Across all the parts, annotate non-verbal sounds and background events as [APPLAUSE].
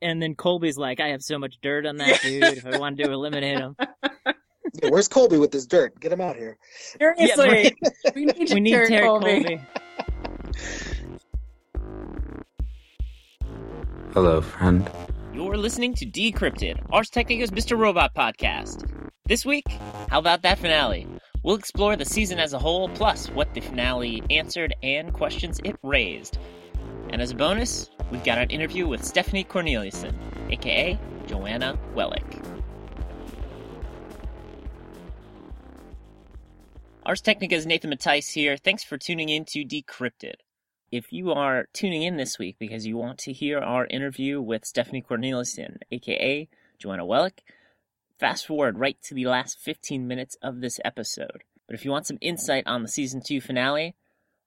And then Colby's like, I have so much dirt on that dude. If I wanted to eliminate him, [LAUGHS] Yeah, where's Colby with this dirt? Get him out here. Seriously, [LAUGHS] we need, we need Terry Terry Colby. Colby. Hello, friend. You're listening to Decrypted, Ars Technica's Mr. Robot podcast. This week, how about that finale? We'll explore the season as a whole, plus what the finale answered and questions it raised. And as a bonus, we've got an interview with Stephanie Corneliussen, aka Joanna Wellick. Ars Technica's Nathan Mattice here. Thanks for tuning in to Decrypted. If you are tuning in this week because you want to hear our interview with Stephanie Corneliussen, aka Joanna Wellick, fast forward right to the last 15 minutes of this episode. But if you want some insight on the season 2 finale,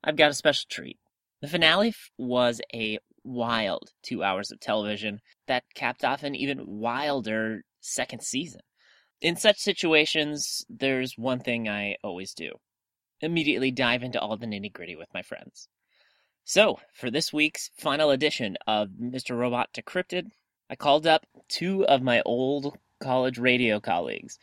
I've got a special treat. The finale was a wild two hours of television that capped off an even wilder second season. In such situations, there's one thing I always do immediately dive into all the nitty gritty with my friends. So, for this week's final edition of Mr. Robot Decrypted, I called up two of my old college radio colleagues.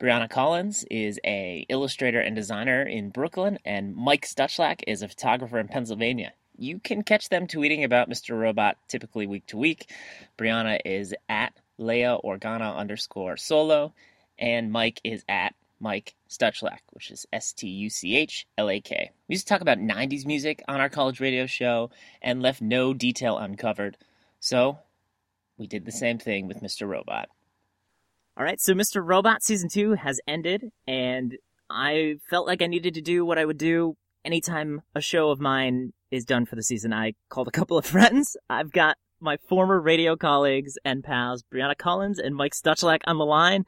Brianna Collins is a illustrator and designer in Brooklyn, and Mike Stuchlak is a photographer in Pennsylvania. You can catch them tweeting about Mr. Robot typically week to week. Brianna is at Leia Organa underscore solo, and Mike is at Mike Stuchlak, which is S T U C H L A K. We used to talk about 90s music on our college radio show and left no detail uncovered. So, we did the same thing with Mr. Robot. All right, so Mr. Robot season 2 has ended and I felt like I needed to do what I would do anytime a show of mine is done for the season. I called a couple of [LAUGHS] friends. I've got my former radio colleagues and pals, Brianna Collins and Mike Stuchlak on the line.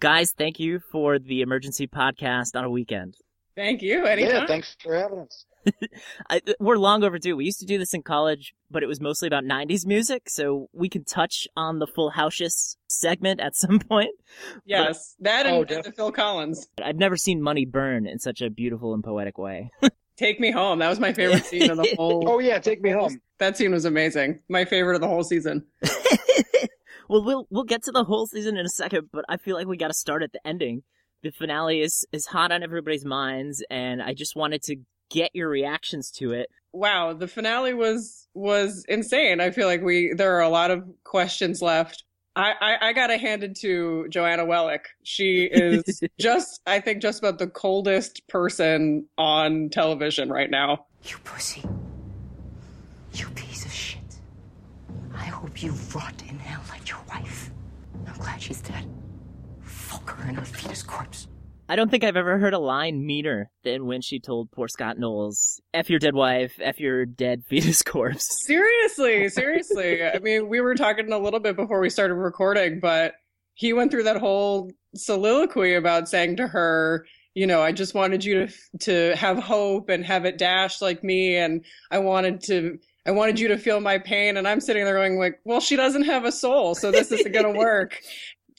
Guys, thank you for the emergency podcast on a weekend. Thank you. Anytime. Yeah, thanks for having us. [LAUGHS] I, we're long overdue. We used to do this in college, but it was mostly about 90s music, so we can touch on the Full House segment at [LAUGHS] some point. Yes, that and, Oh, and the. Phil Collins. I've never seen money burn in such a beautiful and poetic way. [LAUGHS] Take me home. That was my favorite scene of the whole. Oh yeah, take me home. That scene was amazing. My favorite of the whole season. well, we'll we'll get to the whole season in a second, but I feel like we got to start at the ending. The finale is is hot on everybody's minds, and I just wanted to get your reactions to it. Wow, the finale was was insane. I feel like we there are a lot of questions left. I, I, I gotta hand it to Joanna Wellick. She is [LAUGHS] just I think just about the coldest person on television right now. You pussy. You piece of shit. I hope you rot in hell like your wife. I'm glad she's dead. Fuck her and her fetus corpse. I don't think I've ever heard a line meaner than when she told poor Scott Knowles, "F your dead wife, f your dead [LAUGHS] fetus corpse." Seriously, [LAUGHS] seriously. I mean, we were talking a little bit before we started recording, but he went through that whole soliloquy about saying to her, you know, I just wanted you to to have hope and have it dashed like me, and I wanted to. I wanted you to feel my pain, and I'm sitting there going like, "Well, she doesn't have a soul, so this isn't going [LAUGHS] to work."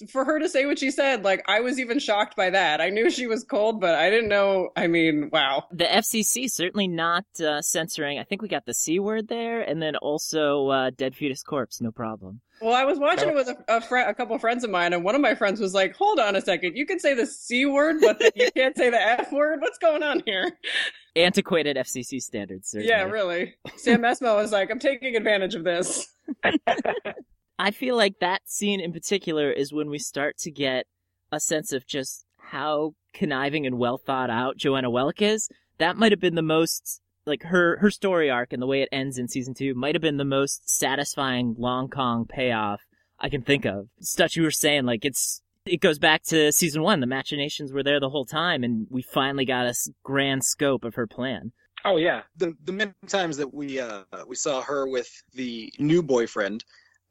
For her to say what she said, like I was even shocked by that. I knew she was cold, but I didn't know. I mean, wow. The FCC certainly not uh, censoring. I think we got the c word there, and then also uh, dead fetus corpse, no problem. Well, I was watching it with a, a, fri a couple of friends of mine, and one of my friends was like, "Hold on a second, you can say the c word, but then you can't say the f word. What's going on here?" [LAUGHS] Antiquated FCC standards. Certainly. Yeah, really. Sam Esmail was like, "I'm taking advantage of this." [LAUGHS] I feel like that scene in particular is when we start to get a sense of just how conniving and well thought out Joanna Wellick is. That might have been the most like her her story arc and the way it ends in season two might have been the most satisfying long Kong payoff I can think of. Stuff you were saying, like it's it goes back to season one. The machinations were there the whole time, and we finally got a grand scope of her plan. Oh yeah, the the many times that we uh we saw her with the new boyfriend,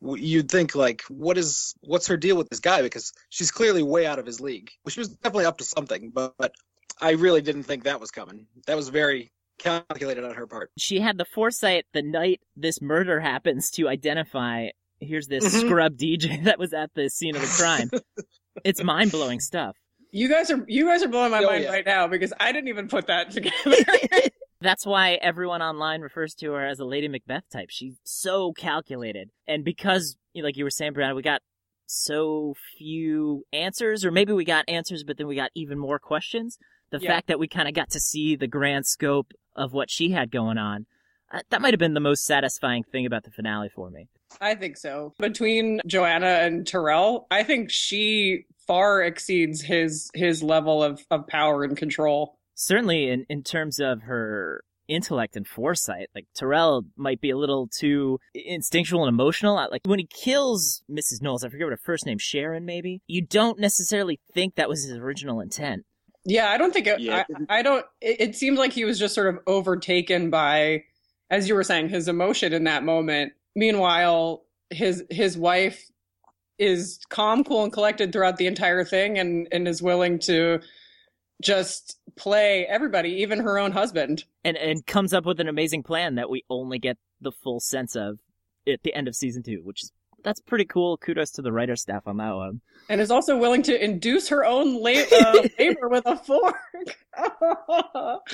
you'd think like, what is what's her deal with this guy? Because she's clearly way out of his league. Well, she was definitely up to something, but, but I really didn't think that was coming. That was very calculated on her part. She had the foresight the night this murder happens to identify. Here's this Mhm. scrub DJ [LAUGHS] that was at the scene of the crime. it's mind blowing stuff. You guys are you guys are blowing my Oh, mind yeah. right now because I didn't even put that [LAUGHS] together. [LAUGHS] That's why everyone online refers to her as a Lady Macbeth type. She's so calculated. And because, like you were saying, Brianna, we got so few answers, or maybe we got answers, but then we got even more questions. The Yeah. fact that we kind of got to see the grand scope of what she had going on, uh, that might have been the most satisfying thing about the finale for me. I think so. Between Joanna and Tyrell, I think she far exceeds his his level of, of power and control. Certainly, in, in terms of her intellect and foresight, like Tyrell might be a little too instinctual and emotional. Uh, like when he kills Mrs. Knowles, I forget what her first name, Sharon, maybe. You don't necessarily think that was his original intent. Yeah, I don't think it, Yeah. I, I don't. It, it seemed like he was just sort of overtaken by, as you were saying, his emotion in that moment. Meanwhile, his his wife is calm, cool, and collected throughout the entire thing, and and is willing to just play everybody, even her own husband. and and comes up with an amazing plan that we only get the full sense of at the end of season two, which is that's pretty cool. Kudos to the writer staff on that one. and is also willing to induce her own la- uh, [LAUGHS] labor with a fork. [LAUGHS]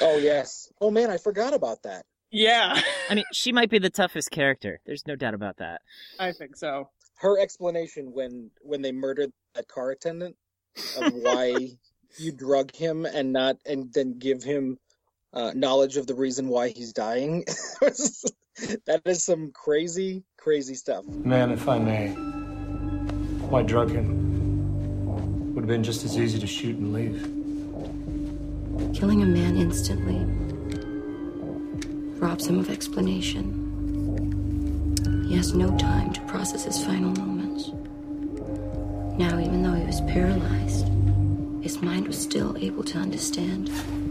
Oh yes. Oh man, I forgot about that. yeah, I mean, she might be the toughest character. There's no doubt about that. I think so. Her explanation when when they murdered that car attendant of why [LAUGHS] you drug him and not and then give him uh, knowledge of the reason why he's dying. [LAUGHS] that is some crazy, crazy stuff. Man, if I may, why drug him? Would have been just as easy to shoot and leave. Killing a man instantly robs him of explanation. He has no time to process his final moments. Now, even though he was paralyzed, his mind was still able to understand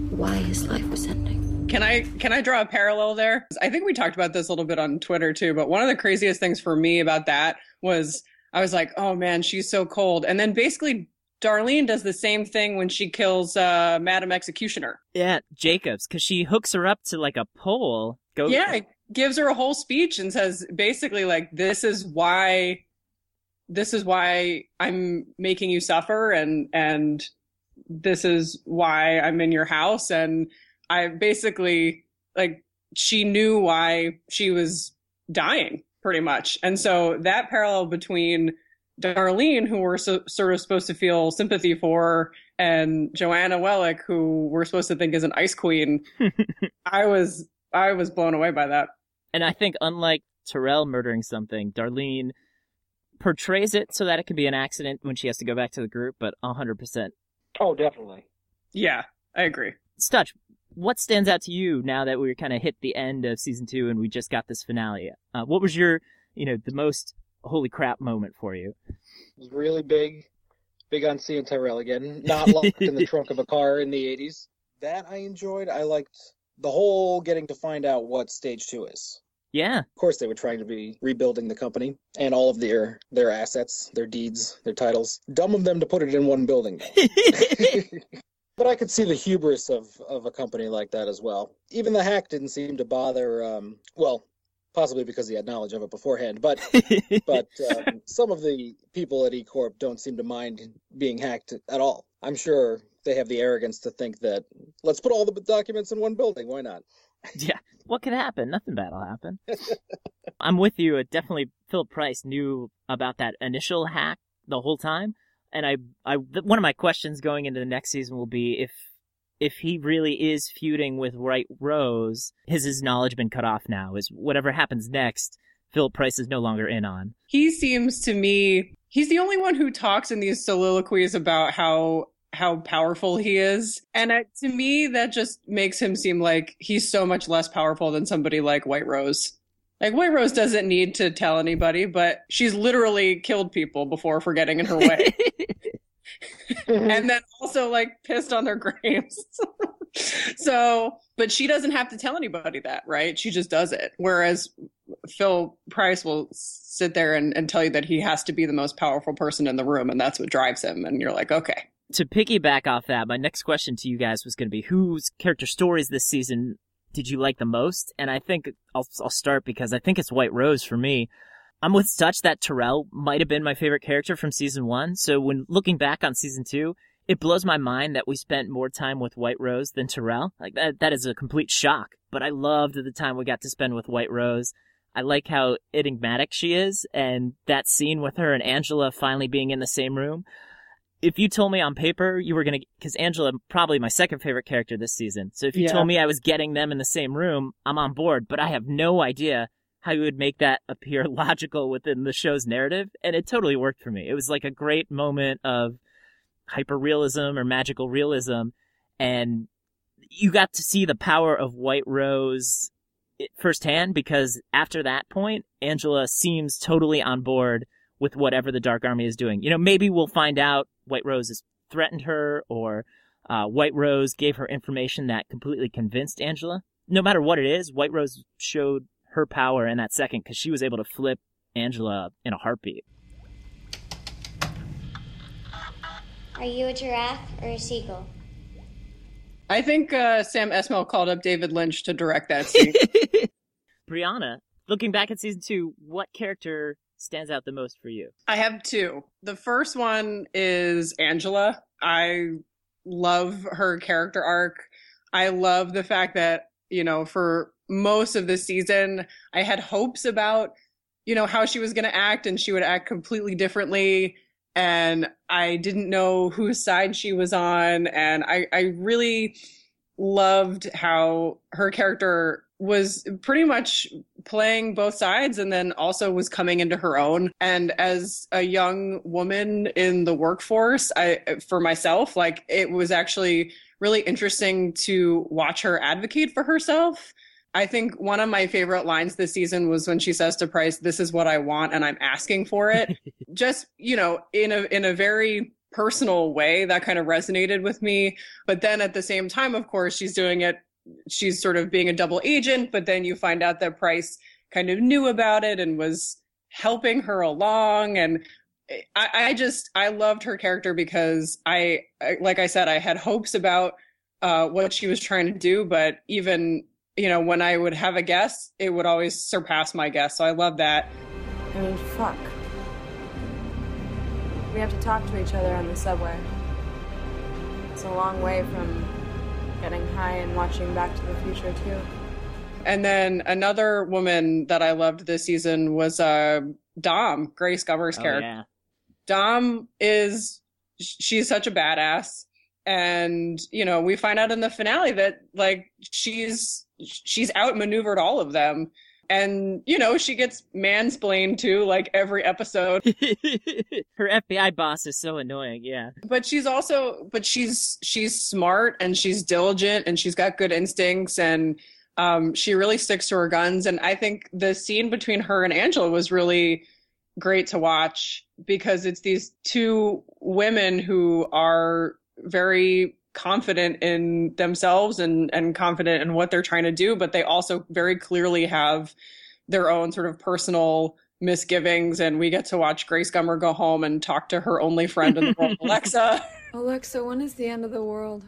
why his life was ending. Can I can I draw a parallel there? I think we talked about this a little bit on Twitter too, but one of the craziest things for me about that was I was like, "Oh man, she's so cold." And then basically Darlene does the same thing when she kills uh Madam Executioner. Yeah, Jacobs, because she hooks her up to like a pole. Go. Yeah, gives her a whole speech and says basically like this is why this is why I'm making you suffer and and this is why I'm in your house and I basically like she knew why she was dying pretty much. And so that parallel between Darlene, who we're so, sort of supposed to feel sympathy for, and Joanna Wellick, who we're supposed to think is an ice queen, [LAUGHS] I was I was blown away by that. And I think unlike Tyrell murdering something, Darlene portrays it so that it can be an accident when she has to go back to the group, but 100%. Oh, definitely. Yeah, I agree. Stutch, what stands out to you now that we're kind of hit the end of season two and we just got this finale? Uh, what was your, you know, the most holy crap moment for you? It was really big, big on seeing Tyrell again. Not locked in the [LAUGHS] trunk of a car in the '80s. That I enjoyed. I liked the whole getting to find out what stage two is. Yeah, Of course, they were trying to be rebuilding the company and all of their their assets, their deeds, their titles. Dumb of them to put it in one building. [LAUGHS] [LAUGHS] but I could see the hubris of of a company like that as well. Even the hack didn't seem to bother. Um, well, possibly because he had knowledge of it beforehand, but [LAUGHS] but um, some of the people at E Corp don't seem to mind being hacked at all. I'm sure they have the arrogance to think that let's put all the documents in one building. Why not? [LAUGHS] yeah. What could happen? Nothing bad will happen. [LAUGHS] I'm with you. It definitely Philip Price knew about that initial hack the whole time, and I, I, one of my questions going into the next season will be if, if he really is feuding with White Rose, has his knowledge been cut off now? Is whatever happens next, Philip Price is no longer in on. He seems to me he's the only one who talks in these soliloquies about how how powerful he is. And to me that just makes him seem like he's so much less powerful than somebody like White Rose. Like White Rose doesn't need to tell anybody, but she's literally killed people before for getting in her way. [LAUGHS] Mm-hmm. and then also like pissed on their [LAUGHS] graves. [LAUGHS] so, but she doesn't have to tell anybody that, right? She just does it. Whereas Phil Price will sit there and, and tell you that he has to be the most powerful person in the room, and that's what drives him. And you're like, okay. To piggyback off that, my next question to you guys was going to be whose character stories this season did you like the most? And I think I'll, I'll start because I think it's White Rose for me. I'm with Stutch that Tyrell might have been my favorite character from season one. So when looking back on season two, it blows my mind that we spent more time with White Rose than Tyrell. Like that, that is a complete shock. But I loved the time we got to spend with White Rose. I like how enigmatic she is, and that scene with her and Angela finally being in the same room. If you told me on paper you were gonna, because Angela probably my second favorite character this season. So if you Yeah. told me I was getting them in the same room, I'm on board. But I have no idea how you would make that [LAUGHS] appear logical within the show's narrative, and it totally worked for me. It was like a great moment of hyperrealism or magical realism, and you got to see the power of White Rose eh, firsthand because after that point, Angela seems totally on board with whatever the Dark Army is doing. You know, maybe we'll find out White Rose has threatened her or uh, White Rose gave her information that completely convinced Angela. No matter what it is, White Rose showed her power in that second because she was able to flip Angela in a heartbeat. Are you a giraffe or a seagull? I think uh, Sam Esmail called up David Lynch to direct that scene. [LAUGHS] Brianna, looking back at season two, what character stands out the most for you? I have two. The first one is Angela. I love her character arc. I love the fact that, you know, for most of the season, I had hopes about, you know, how she was going to act and she would act completely differently. And I didn't know whose side she was on. And I, I really loved how her character was pretty much playing both sides and then also was coming into her own. And as a young woman in the workforce i for myself like it was actually really interesting to watch her advocate for herself. I think one of my favorite lines this season was when she says to price this is what i want and i'm asking for it. [LAUGHS] Just you know in a in a very personal way that kind of resonated with me. But then at the same time of course she's doing it she's sort of being a double agent, but then you find out that Price kind of knew about it and was helping her along. And I, I just, I loved her character because I, I, like I said, I had hopes about uh, what she was trying to do, but even, you know, when I would have a guess, it would always surpass my guess. So I love that. I mean, fuck. We have to talk to each other on the subway. It's a long way from getting high and watching Back to the Future, too. And then another woman that I loved this season was uh, Dom, Grace Gummer's Oh, character. yeah. Dom is she's such a badass and you know we find out in the finale that like she's she's outmaneuvered all of them and you know she gets mansplained too like every episode [LAUGHS] Her FBI boss is so annoying, yeah. but she's also but she's she's smart and she's diligent and she's got good instincts and um, she really sticks to her guns and i think the scene between her and angela was really great to watch because it's these two women who are very confident in themselves and and confident in what they're trying to do but they also very clearly have their own sort of personal misgivings and we get to watch Grace Gummer go home and talk to her only friend in the world [LAUGHS] Alexa Alexa, when is the end of the world?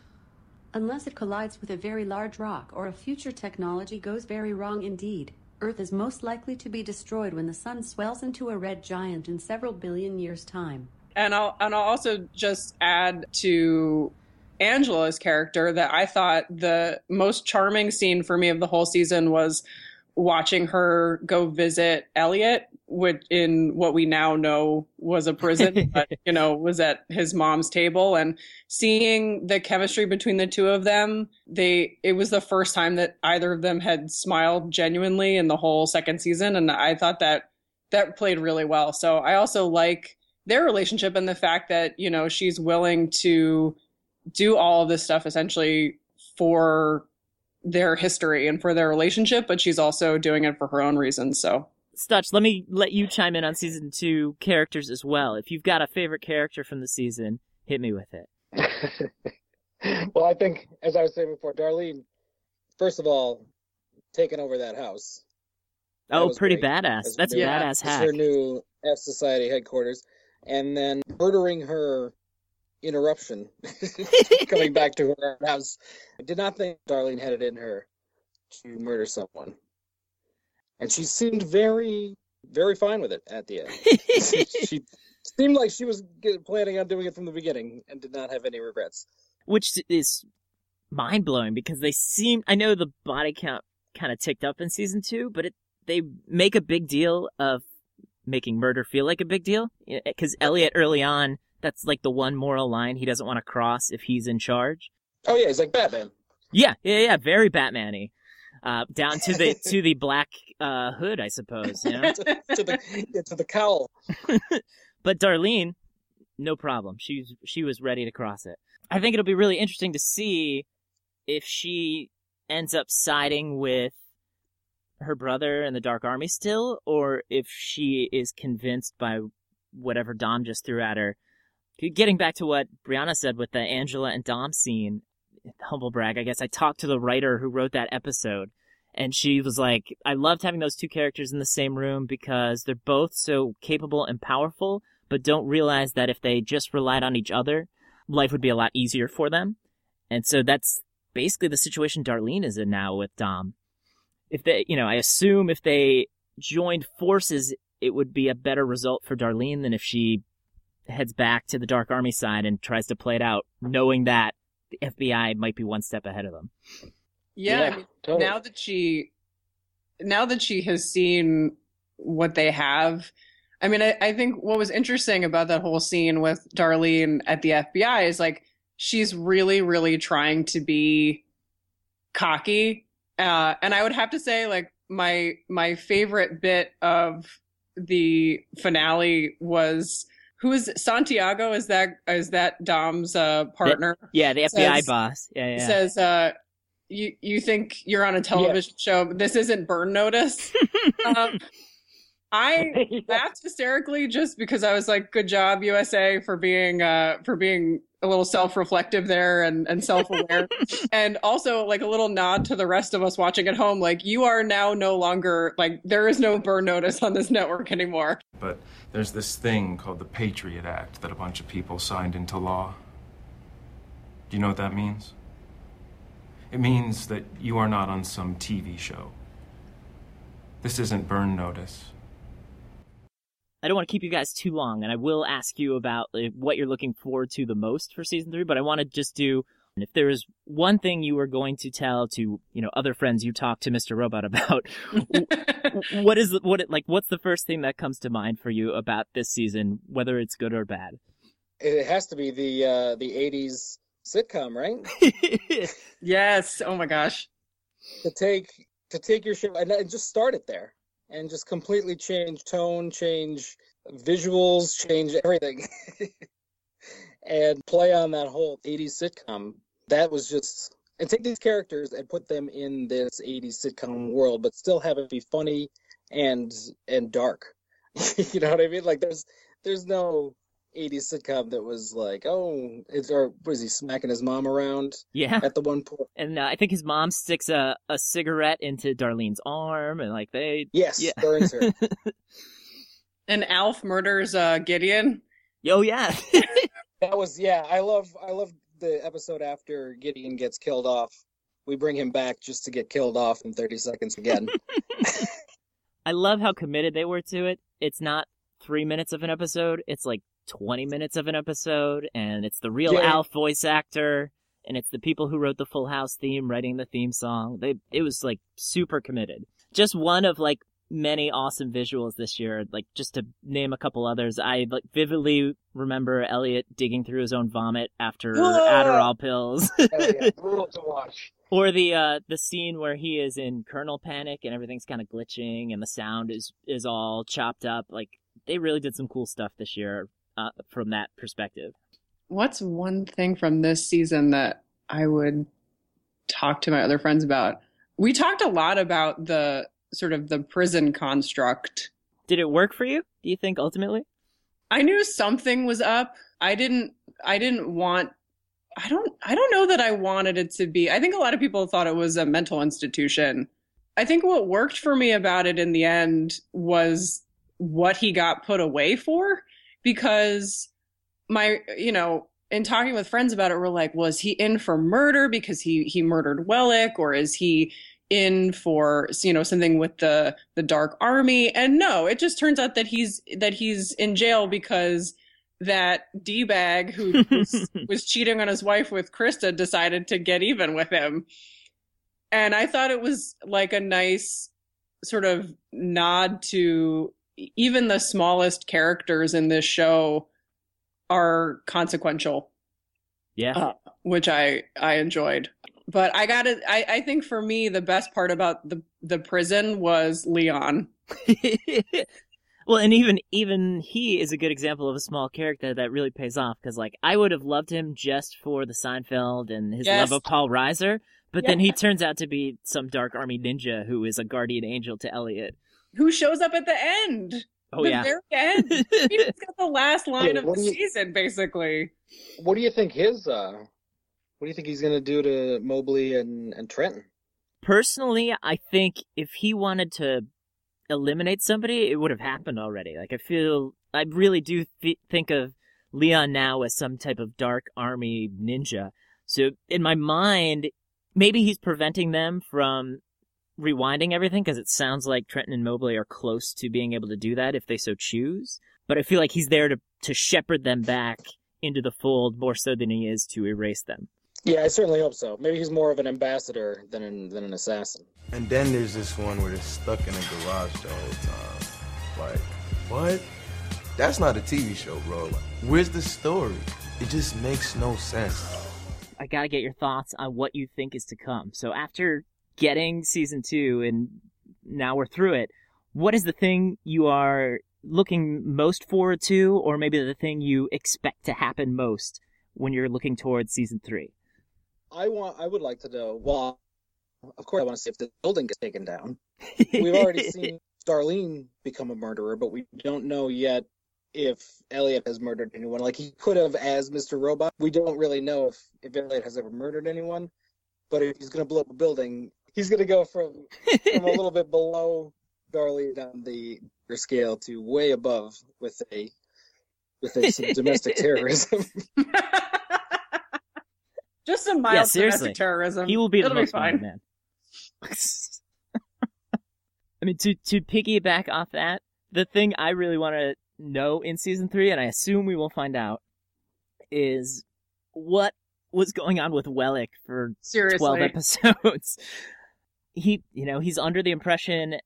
Unless it collides with a very large rock or a future technology goes very wrong indeed, Earth is most likely to be destroyed when the sun swells into a red giant in several billion years' time. and I'll and I'll also just add to Angela's character that I thought the most charming scene for me of the whole season was watching her go visit Elliot which in what we now know was a prison [LAUGHS] but you know was at his mom's table. And seeing the chemistry between the two of them they it was the first time that either of them had smiled genuinely in the whole second season. And I thought that that played really well. So I also like their relationship and the fact that you know she's willing to do all of this stuff essentially for their history and for their relationship but she's also doing it for her own reasons so Stutch, let me let you chime in on season two characters as well. If you've got a favorite character from the season, hit me with it. [LAUGHS] well, I think, as I was saying before, Darlene, first of all, taking over that house. That Oh, pretty great. badass. As That's a her- badass as hack. her new F Society headquarters, and then murdering her interruption, [LAUGHS] coming back to her house. I did not think Darlene had it in her to murder someone, and she seemed very very fine with it at the end. she [LAUGHS] seemed like she was planning on doing it from the beginning and did not have any regrets. Which is mind blowing because they seem. I know the body count kind of ticked up in season two, but it they make a big deal of making murder feel like a big deal because Elliot early on that's like the one moral line he doesn't want to cross if he's in charge. Oh yeah, he's like Batman. Yeah, yeah, yeah, very Batman-y. Uh, down to the [LAUGHS] to the black uh, hood, I suppose. You know? to, [LAUGHS] to, the to the cowl. [LAUGHS] but Darlene, no problem. She's she was ready to cross it. I think it'll be really interesting to see if she ends up siding with her brother and the Dark Army still, or if she is convinced by whatever Dom just threw at her. Getting back to what Brianna said with the Angela and Dom scene, humble brag, I guess I talked to the writer who wrote that episode, and she was like, I loved having those two characters in the same room because they're both so capable and powerful, but don't realize that if they just relied on each other, life would be a lot easier for them. And so that's basically the situation Darlene is in now with Dom if they, you know, I assume if they joined forces, it would be a better result for Darlene than if she heads back to the Dark Army side and tries to play it out, knowing that the FBI might be one step ahead of them. Yeah, yeah I mean, totally. now that she, now that she has seen what they have, I mean, I, I think what was interesting about that whole scene with Darlene at the FBI is like she's really, really trying to be cocky uh, and I would have to say, like my my favorite bit of the finale was who is Santiago? Is that is that Dom's uh, partner? Yeah, the FBI says, boss. Yeah, yeah. Says, uh, you you think you're on a television yeah. show? This isn't Burn Notice. [LAUGHS] um, I [LAUGHS] laughed hysterically just because I was like, "Good job, USA, for being uh, for being a little self-reflective there and, and self-aware. [LAUGHS] And also like a little nod to the rest of us watching at home like you are now no longer like there is no burn notice on this network anymore. But there's this thing called the patriot act that a bunch of people signed into law. Do you know what that means? It means that you are not on some tv show. This isn't burn notice I don't want to keep you guys too long, and I will ask you about like, what you're looking forward to the most for season three. But I want to just do if there is one thing you were going to tell to you know other friends you talk to Mr. Robot about, [LAUGHS] what is what it, like? What's the first thing that comes to mind for you about this season, whether it's good or bad? It has to be the uh, the '80s sitcom, right? [LAUGHS] yes. Oh my gosh. To take to take your show and just start it there and just completely change tone, change visuals, change everything, [LAUGHS] and play on that whole 80s sitcom. That was just and take these characters and put them in this 80s sitcom world, but still have it be funny and and dark. [LAUGHS] you know what I mean? Like there's there's no 80s sitcom that was like, oh, it's or was he smacking his mom around? Yeah. At the one point. And uh, I think his mom sticks a, a cigarette into Darlene's arm and like they. Yes, yeah. burns her. [LAUGHS] and Alf murders uh, Gideon. Oh yeah. [LAUGHS] that was yeah. I love I love the episode after Gideon gets killed off. We bring him back just to get killed off in 30 seconds again. [LAUGHS] I love how committed they were to it. It's not three minutes of an episode. It's like 20 minutes of an episode, and it's the real yeah. Alf voice actor, and it's the people who wrote the Full House theme writing the theme song. They it was like super committed. Just one of like many awesome visuals this year. Like just to name a couple others, I like vividly remember Elliot digging through his own vomit after [GASPS] Adderall pills. yeah. [LAUGHS] to watch. Or the uh, the scene where he is in kernel panic and everything's kind of glitching and the sound is is all chopped up. Like they really did some cool stuff this year uh, from that perspective. What's one thing from this season that I would talk to my other friends about? We talked a lot about the sort of the prison construct. Did it work for you? Do you think ultimately? I knew something was up. I didn't I didn't want I don't I don't know that I wanted it to be. I think a lot of people thought it was a mental institution. I think what worked for me about it in the end was what he got put away for because my, you know, in talking with friends about it, we're like, was he in for murder because he he murdered Wellick, or is he, in for you know something with the the dark army? And no it just turns out that he's that he's in jail because that d-bag who was, [LAUGHS] was cheating on his wife with krista decided to get even with him. And i thought it was like a nice sort of nod to even the smallest characters in this show are consequential Yeah. uh, which I I enjoyed. But I got it. I I think for me the best part about the the prison was Leon. [LAUGHS] well, and even even he is a good example of a small character that really pays off because like I would have loved him just for the Seinfeld and his Yes. love of Paul Reiser, but then he turns out to be some dark army ninja who is a guardian angel to Elliot. Who shows up at the end? Oh the yeah. very end. [LAUGHS] He's got the last line Yeah, of the you- season, basically. What do you think his uh what do you think he's gonna do to Mobley and, and Trenton? Personally, I think if he wanted to eliminate somebody, it would have happened already. Like I feel, I really do th- think of Leon now as some type of dark army ninja. So in my mind, maybe he's preventing them from rewinding everything because it sounds like Trenton and Mobley are close to being able to do that if they so choose. But I feel like he's there to to shepherd them back into the fold more so than he is to erase them. Yeah, I certainly hope so. Maybe he's more of an ambassador than an, than an assassin. And then there's this one where they're stuck in a garage the whole time. Like, what? That's not a TV show, bro. Like, where's the story? It just makes no sense. I gotta get your thoughts on what you think is to come. So after getting season two and now we're through it, what is the thing you are looking most forward to, or maybe the thing you expect to happen most when you're looking towards season three? I want I would like to know well of course I want to see if the building gets taken down. [LAUGHS] We've already seen Darlene become a murderer, but we don't know yet if Elliot has murdered anyone. Like he could have as Mr. Robot. We don't really know if, if Elliot has ever murdered anyone. But if he's gonna blow up a building, he's gonna go from from a [LAUGHS] little bit below Darlene on the scale to way above with a with a some domestic [LAUGHS] terrorism. [LAUGHS] Just some mild yeah, domestic terrorism. He will be the It'll most be wanted fine. man. I mean, to to piggyback off that, the thing I really want to know in season three, and I assume we will find out, is what was going on with Wellick for Seriously. 12 episodes. He, you know, he's under the impression,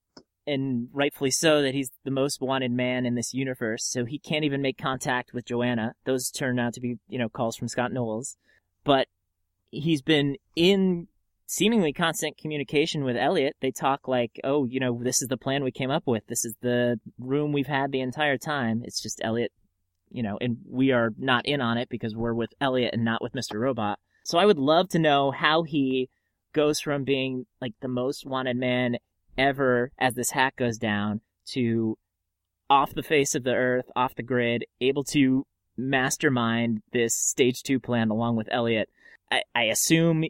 and rightfully so, that he's the most wanted man in this universe, so he can't even make contact with Joanna. Those turn out to be, you know, calls from Scott Knowles. But he's been in seemingly constant communication with Elliot. They talk like, oh, you know, this is the plan we came up with. This is the room we've had the entire time. It's just Elliot, you know, and we are not in on it because we're with Elliot and not with Mr. Robot. So I would love to know how he goes from being like the most wanted man ever as this hack goes down to off the face of the earth, off the grid, able to mastermind this stage two plan along with Elliot. I, I assume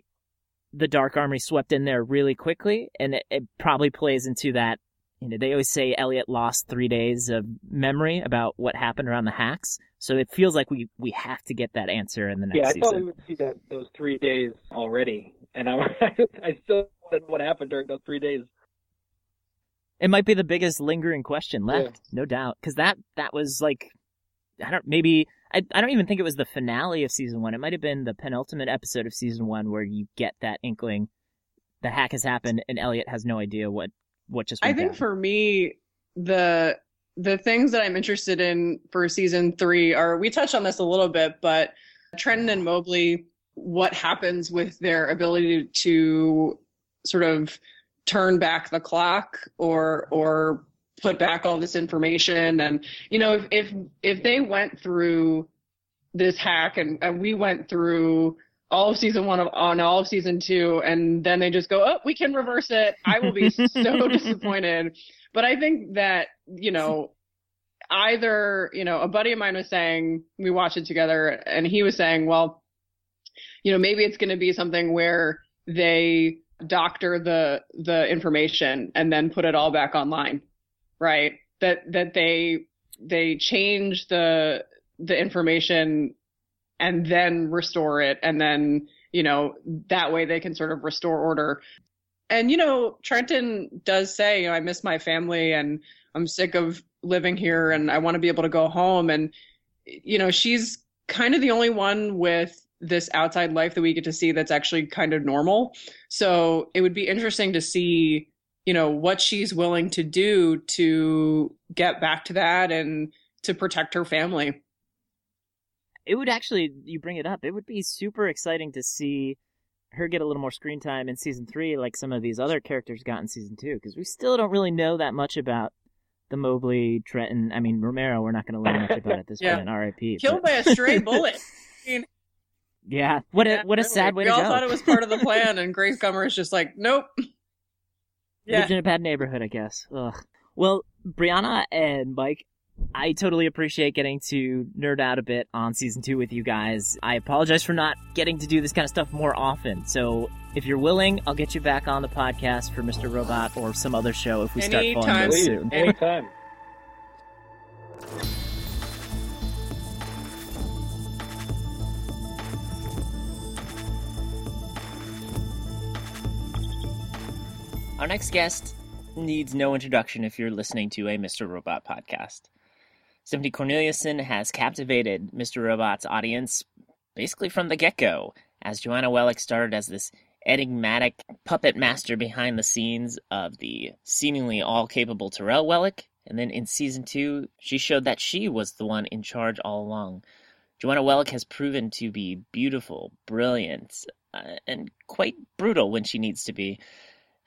the Dark Army swept in there really quickly, and it, it probably plays into that. You know, they always say Elliot lost three days of memory about what happened around the hacks, so it feels like we we have to get that answer in the next season. yeah, I season. thought we would see that those three days already, and I, [LAUGHS] I still don't know what happened during those three days. It might be the biggest lingering question left, Yeah. no doubt, because that that was like, I don't maybe I I don't even think it was the finale of season one. It might have been the penultimate episode of season one where you get that inkling, the hack has happened, and Elliot has no idea what what just. I think down. for me, the the things that I'm interested in for season three are we touched on this a little bit, but Trenton and Mobley, what happens with their ability to sort of turn back the clock or or put back all this information and you know if if if they went through this hack and, and we went through all of season one of, on all of season two and then they just go oh we can reverse it. I will be so [LAUGHS] disappointed. But i think that you know either you know a buddy of mine was saying we watched it together and he was saying well you know maybe it's going to be something where they doctor the the information and then put it all back online right? That that they they change the the information and then restore it and then you know that way they can sort of restore order And you know, Trenton does say, you know, I miss my family and I'm sick of living here and I want to be able to go home. And you know, she's kind of the only one with this outside life that we get to see that's actually kind of normal. So it would be interesting to see, you know, what she's willing to do to get back to that and to protect her family. It would actually, you bring it up, it would be super exciting to see her get a little more screen time in season three, like some of these other characters got in season two, because we still don't really know that much about the Mobley, Trenton. I mean, Romero, we're not going to learn much about at this [LAUGHS] Yeah. point. R.I.P. Killed but- by a stray [LAUGHS] bullet. I mean, yeah, what a yeah, what a really. sad way we to all go. thought it was part of the [LAUGHS] plan, and Grace Gummer is just like, nope. Yeah. Lived in a bad neighborhood, I guess. Ugh. Well, Brianna and Mike, I totally appreciate getting to nerd out a bit on season two with you guys. I apologize for not getting to do this kind of stuff more often. So if you're willing, I'll get you back on the podcast for Mr. Robot or some other show if we start following Anytime. those Please, soon. anytime. [LAUGHS] Our next guest needs no introduction if you're listening to a Mr. Robot podcast. Stephanie Corneliussen has captivated Mr. Robot's audience basically from the get go, as Joanna Wellick started as this enigmatic puppet master behind the scenes of the seemingly all capable Tyrell Wellick. And then in season two, she showed that she was the one in charge all along. Joanna Wellick has proven to be beautiful, brilliant, uh, and quite brutal when she needs to be.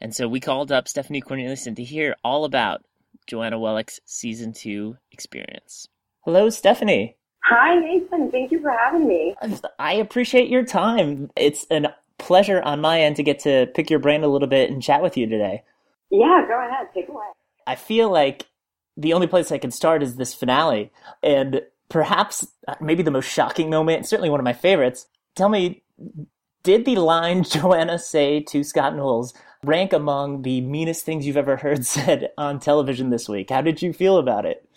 And so we called up Stephanie Corneliussen to hear all about Joanna Wellick's season two experience. Hello, Stephanie. Hi, Nathan. Thank you for having me. I appreciate your time. It's a pleasure on my end to get to pick your brain a little bit and chat with you today. Yeah, go ahead. Take away. I feel like the only place I can start is this finale, and perhaps uh, maybe the most shocking moment, certainly one of my favorites. Tell me, did the line [LAUGHS] Joanna say to Scott Knowles rank among the meanest things you've ever heard [LAUGHS] said on television this week? How did you feel about it?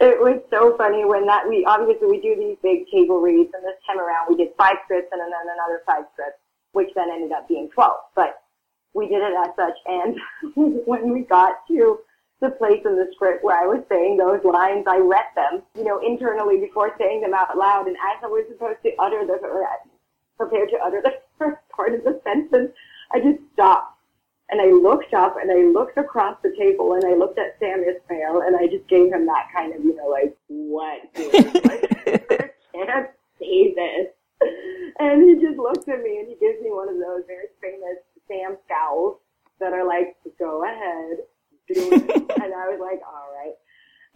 It was so funny when that we obviously we do these big table reads, and this time around we did five scripts and then another five scripts, which then ended up being twelve. But we did it as such, and [LAUGHS] when we got to the place in the script where I was saying those lines, I read them, you know, internally before saying them out loud, and as I was supposed to utter the or prepared to utter the [LAUGHS] first part of the sentence, I just stopped and I looked up and I looked across the table and I looked at Sam Esmail and I just gave him that kind of, you know, like, what? Like, [LAUGHS] I can't say this. And he just looks at me and he gives me one of those very famous Sam scowls that are like, go ahead, do it. [LAUGHS] and I was like, all right.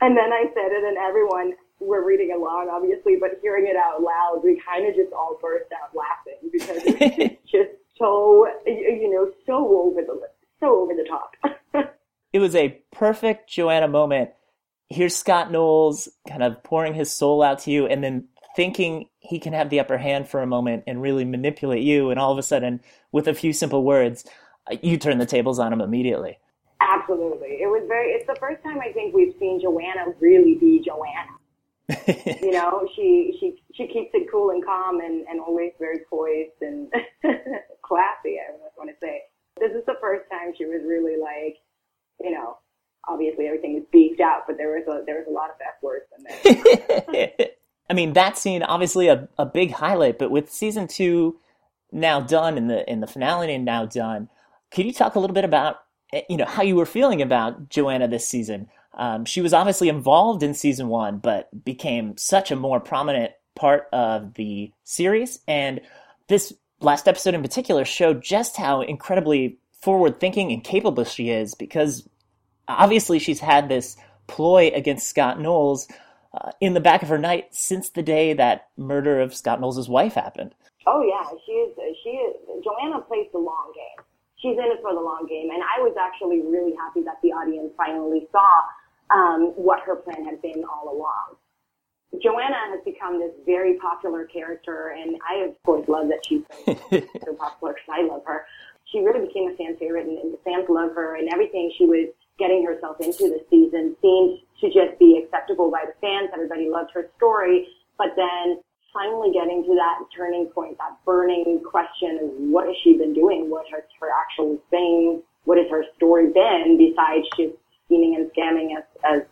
And then I said it and everyone were reading along, obviously, but hearing it out loud, we kind of just all burst out laughing because it's [LAUGHS] just so, you you know, so over the, so over the top. It was a perfect Joanna moment. Here's Scott Knowles kind of pouring his soul out to you and then thinking he can have the upper hand for a moment and really manipulate you. And all of a sudden, with a few simple words, uh, you turn the tables on him immediately. Absolutely. It was very, it's the first time I think we've seen Joanna really be Joanna. [LAUGHS] you know, she, she, she keeps it cool and calm and, and always very poised and [LAUGHS] classy, I want to say. This is the first time she was really like, you know, obviously everything was beefed out, but there was a, there was a lot of F words in there. [LAUGHS] I mean, that scene obviously a, a big highlight, but with season two now done and the in the finale now done, could you talk a little bit about eh, you know how you were feeling about Joanna this season? Um, she was obviously involved in season one, but became such a more prominent part of the series. And this last episode in particular showed just how incredibly forward thinking and capable she is because obviously she's had this ploy against Scott Knowles uh, in the back of her night since the day that murder of Scott Knowles' wife happened. Oh yeah, she is. She is. Joanna plays the long game. She's in it for the long game, and I was actually really happy that the audience finally saw um, what her plan had been all along. Joanna has become this very popular character, and I of course love that she's so [LAUGHS] popular because I love her. She really became a fan favorite, and, and the fans love her, and everything she was getting herself into this season seemed to just be acceptable by the fans. Everybody loved her story, but then finally getting to that turning point, that burning question of what has she been doing? What is her actual thing? What has her story been besides just scheming and scamming as, as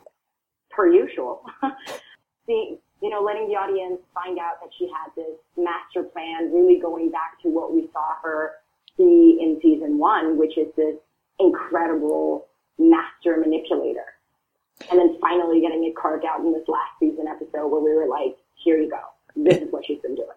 per usual? [LAUGHS] See, you know, letting the audience find out that she had this master plan, really going back to what we saw her be in season one, which is this incredible master manipulator. And then finally getting it carved out in this last season episode where we were like, here you go. This is what she's been doing.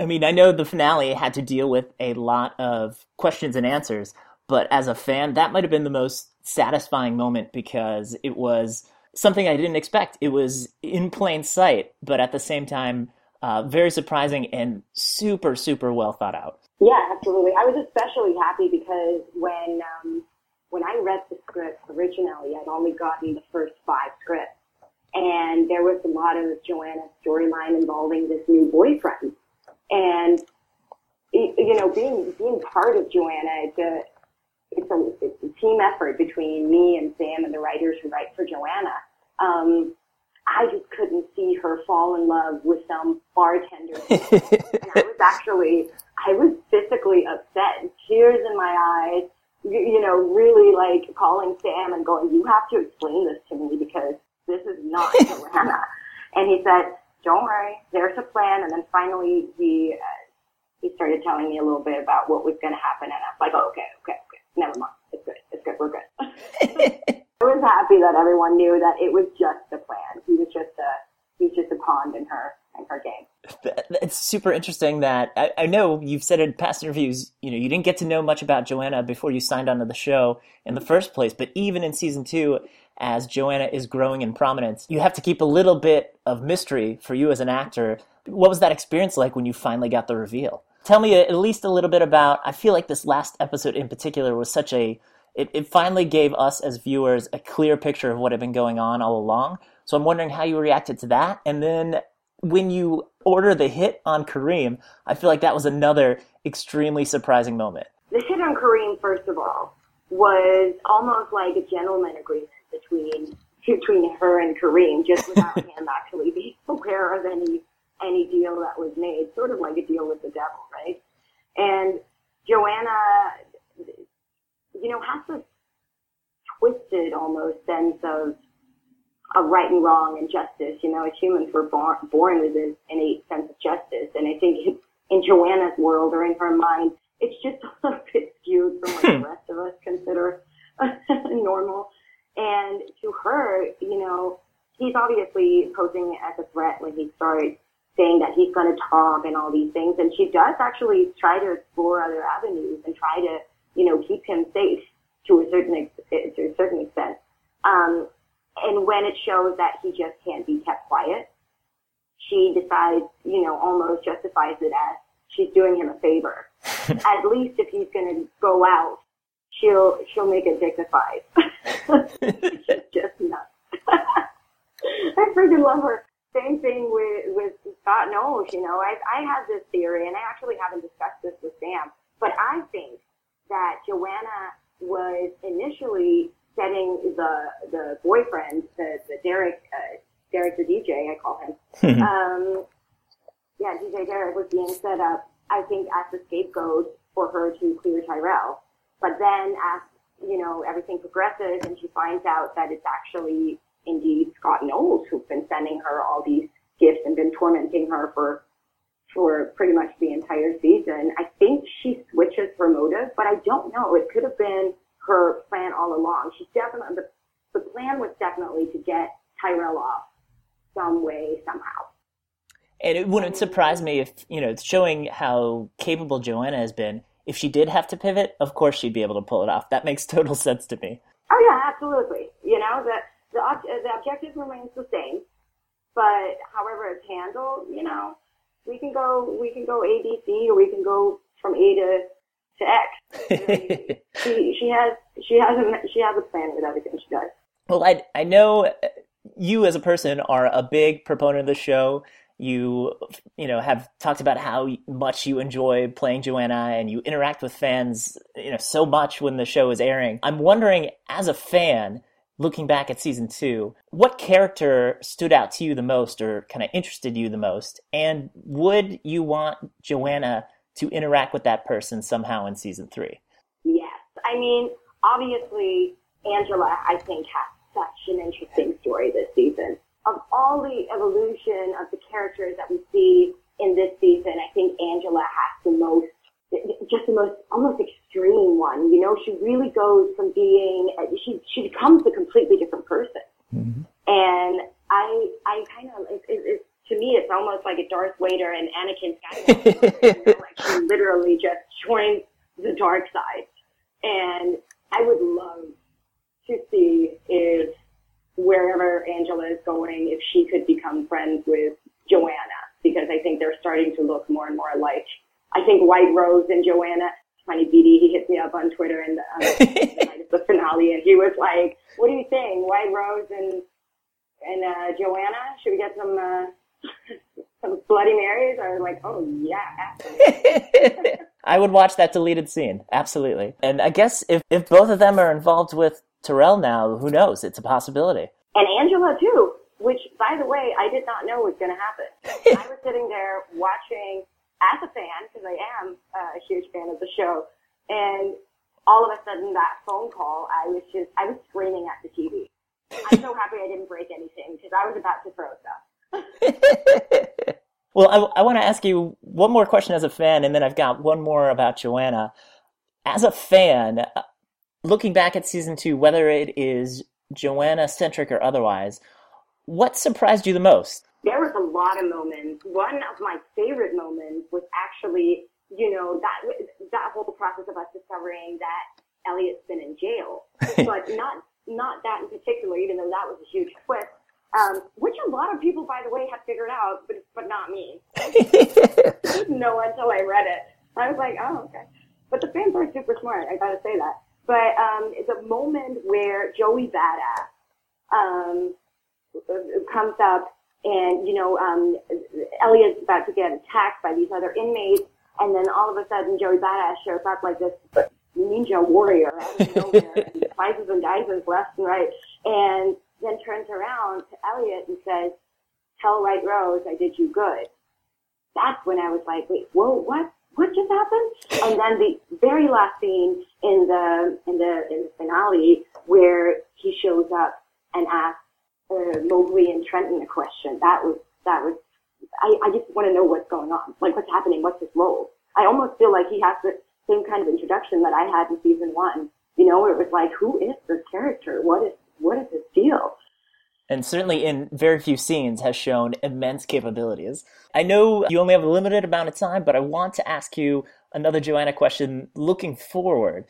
I mean, I know the finale had to deal with a lot of questions and answers, but as a fan, that might have been the most satisfying moment because it was something I didn't expect. It was in plain sight, but at the same time, uh, very surprising and super, super well thought out. Yeah, absolutely. I was especially happy because when um, when I read the script originally, I'd only gotten the first five scripts, and there was a lot of Joanna's storyline involving this new boyfriend, and you know, being being part of Joanna, it's a it's a, it's a team effort between me and Sam and the writers who write for Joanna. Um, I just couldn't see her fall in love with some bartender. [LAUGHS] and I was actually, I was physically upset, tears in my eyes, you, you know, really like calling Sam and going, you have to explain this to me because this is not [LAUGHS] Joanna. and he said, don't worry, there's a plan. And then finally he, uh, he started telling me a little bit about what was going to happen. And I was like, oh, okay, okay, okay, never mind. It's good. It's good. We're good. [LAUGHS] I was happy that everyone knew that it was just a plan. He was just a, he was just a pawn in her, in her game. It's super interesting that I, I know you've said in past interviews, you know, you didn't get to know much about Joanna before you signed onto the show in the first place, but even in season two, as Joanna is growing in prominence, you have to keep a little bit of mystery for you as an actor. What was that experience like when you finally got the reveal? Tell me at least a little bit about. I feel like this last episode in particular was such a. It, it finally gave us as viewers a clear picture of what had been going on all along. So I'm wondering how you reacted to that. And then when you order the hit on Kareem, I feel like that was another extremely surprising moment. The hit on Kareem, first of all, was almost like a gentleman agreement between between her and Kareem, just without [LAUGHS] him actually being aware of any any deal that was made, sort of like a deal with the devil, right? And Joanna, you know, has this twisted almost sense of of right and wrong and justice. You know, as humans, we're born born with this innate sense of justice, and I think in Joanna's world or in her mind, it's just [LAUGHS] a little bit skewed from what the hmm. rest of us consider [LAUGHS] normal. And to her, you know, he's obviously posing as a threat when he starts saying that he's going to talk and all these things. And she does actually try to explore other avenues and try to, you know, keep him safe to a certain ex- to a certain extent. Um, and it shows that he just can't be kept quiet, she decides, you know, almost justifies it as she's doing him a favor. [LAUGHS] At least if he's going to go out, she'll she'll make it dignified. she's [LAUGHS] [LAUGHS] just nuts. I freaking love her. Same thing with with Scott Knowles. You know, I I have this theory, and I actually haven't discussed this with Sam, but I think that Joanna was initially setting the the boyfriend, the the Derek uh, Derek the DJ, I call him. [LAUGHS] um, yeah, DJ Derek was being set up, I think, as the scapegoat for her to clear Tyrell. But then, as you know, everything progresses, and she finds out that it's actually indeed Scott Knowles who's been sending her all these gifts and been tormenting her for for pretty much the entire season. I think she switches her motive, but I don't know. It could have been her plan all along. She's definitely the, the plan was definitely to get Tyrell off some way somehow. And it wouldn't surprise me if you know, it's showing how capable Joanna has been. If she did have to pivot, of course she'd be able to pull it off. That makes [LAUGHS] total sense to me. Oh yeah, absolutely. You know the the, the objective remains the same, but however it's handled, you know, we can go we can go A B C or we can go from A to to X. [LAUGHS] she she has she has a she has a plan with everything she does. Well, I I know uh, you as a person are a big proponent of the show. You you know have talked about how much you enjoy playing Joanna and you interact with fans you know so much when the show is airing. I'm wondering as a fan looking back at season two, what character stood out to you the most or kind of interested you the most? And would you want Joanna to interact with that person somehow in season three? Yes. I mean, obviously, Angela, I think, has such an interesting story this season. Of all the evolution of the characters that we see in this season, I think Angela has the most, just the most almost extreme one. You know, she really goes from being, she she becomes a completely different person. Mm-hmm. And I I kind of it, it, it, to me it's almost like a Darth Vader and Anakin [LAUGHS] Skywalker. you know, like she literally just joins the dark side. And I would love to see if wherever Angela is going, if she could become friends with Joanna, because I think they're starting to look more and more alike. I think White Rose and Joanna, funny BD, he hit me up on Twitter and um, [LAUGHS] the finale, and he was like, "What do you think, White Rose and and uh, Joanna? Should we get some uh, [LAUGHS] some Bloody Marys?" I was like, "Oh yeah, [LAUGHS] I would watch that deleted scene, absolutely. And I guess if if both of them are involved with Tyrell now, who knows? It's a possibility. And Angela too, which by the way, I did not know was going to happen. [LAUGHS] I was sitting there watching as a fan, because I am uh, a huge fan of the show, and all of a sudden that phone call, I was just, I was screaming at the TV. I'm so happy I didn't break anything because I was about to throw stuff. [LAUGHS] well, I, I want to ask you one more question as a fan, and then I've got one more about Joanna. As a fan, uh, looking back at season two, whether it is Joanna centric or otherwise, what surprised you the most? There was a lot of moments. One of my favorite moments was actually, you know, that that whole process of us discovering that Elliot's been in jail, [LAUGHS] but not not that in particular, even though that was a huge twist. Um, which a lot of people, by the way, have figured out, but but not me. [LAUGHS] didn't know until I read it. I was like, oh, okay. But the fans are super smart. I gotta say that. But um, it's a moment where Joey Badass um, comes up and, you know, um, Elliot's about to get attacked by these other inmates, and then all of a sudden Joey Badass shows up like this ninja warrior out of nowhere [LAUGHS] and slices and dices left and right, and then turns around to Elliot and says, tell White Rose I did you good. That's when I was like, wait, whoa, what? what just happened? And then the very last scene in the in the in the finale where he shows up and asks uh, Mobley and Trenton a question. That was that was. I, I just want to know what's going on. Like what's happening? What's his role? I almost feel like he has the same kind of introduction that I had in season one. You know, where it was like, who is this character? What is what is his deal? and certainly in very few scenes has shown immense capabilities. I know you only have a limited amount of time, but I want to ask you another Joanna question looking forward.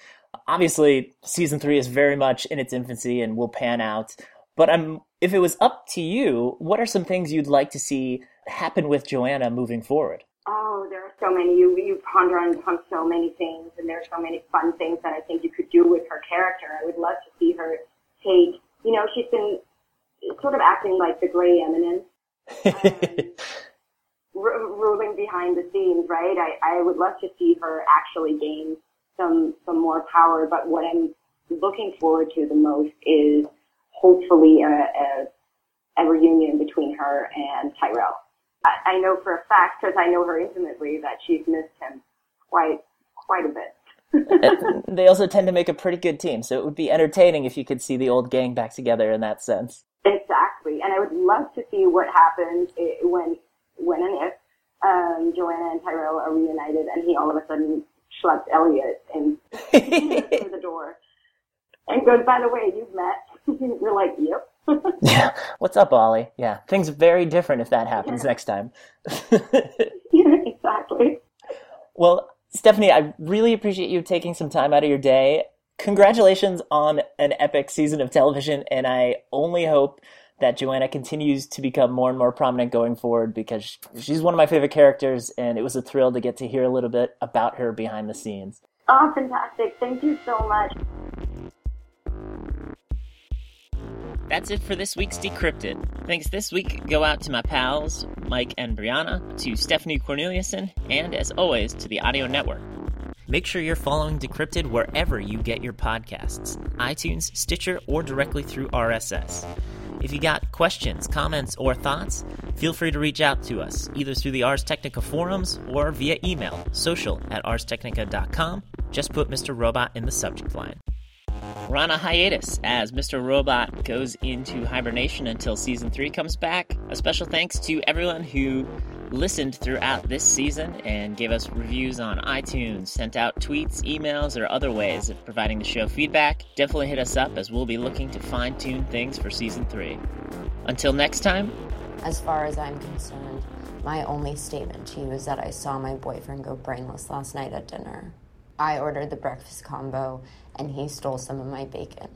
Obviously, season three is very much in its infancy and will pan out. But I'm, if it was up to you, what are some things you'd like to see happen with Joanna moving forward? Oh, there are so many. You you ponder on, on so many things, and there are so many fun things that I think you could do with her character. I would love to see her take. You know, she's been sort of acting like the gray eminence, [LAUGHS] um, r- ruling behind the scenes, right? I, I would love to see her actually gain some some more power, but what I'm looking forward to the most is hopefully a, a, a reunion between her and Tyrell. I, I know for a fact, because I know her intimately, that she's missed him quite quite a bit. [LAUGHS] they also tend to make a pretty good team, so it would be entertaining if you could see the old gang back together in that sense. Exactly, and I would love to see what happens when, when and if um, Joanna and Tyrell are reunited, and he all of a sudden schleps Elliot and [LAUGHS] through the door and goes, "By the way, you've met." [LAUGHS] We're like, "Yep." yeah. What's up, Ollie? Yeah, things are very different if that happens yeah. next time. yeah, exactly. Well, Stephanie, I really appreciate you taking some time out of your day congratulations on an epic season of television, and I only hope that Joanna continues to become more and more prominent going forward because she's one of my favorite characters, and it was a thrill to get to hear a little bit about her behind the scenes. Oh, fantastic. Thank you so much. That's it for this week's Decrypted. Thanks this week go out to my pals, Mike and Brianna, to Stephanie Corneliussen, and as always, to the Audio Network. Make sure you're following Decrypted wherever you get your podcasts iTunes, Stitcher, or directly through RSS. If you got questions, comments, or thoughts, feel free to reach out to us either through the Ars Technica forums or via email, social at arstechnica.com. Just put Mr. Robot in the subject line. We're on a hiatus as Mr. Robot goes into hibernation until season three comes back. A special thanks to everyone who listened throughout this season and gave us reviews on iTunes, sent out tweets, emails, or other ways of providing the show feedback. Definitely hit us up as we'll be looking to fine tune things for season three. Until next time. As far as I'm concerned, my only statement to you is that I saw my boyfriend go brainless last night at dinner. I ordered the breakfast combo and he stole some of my bacon.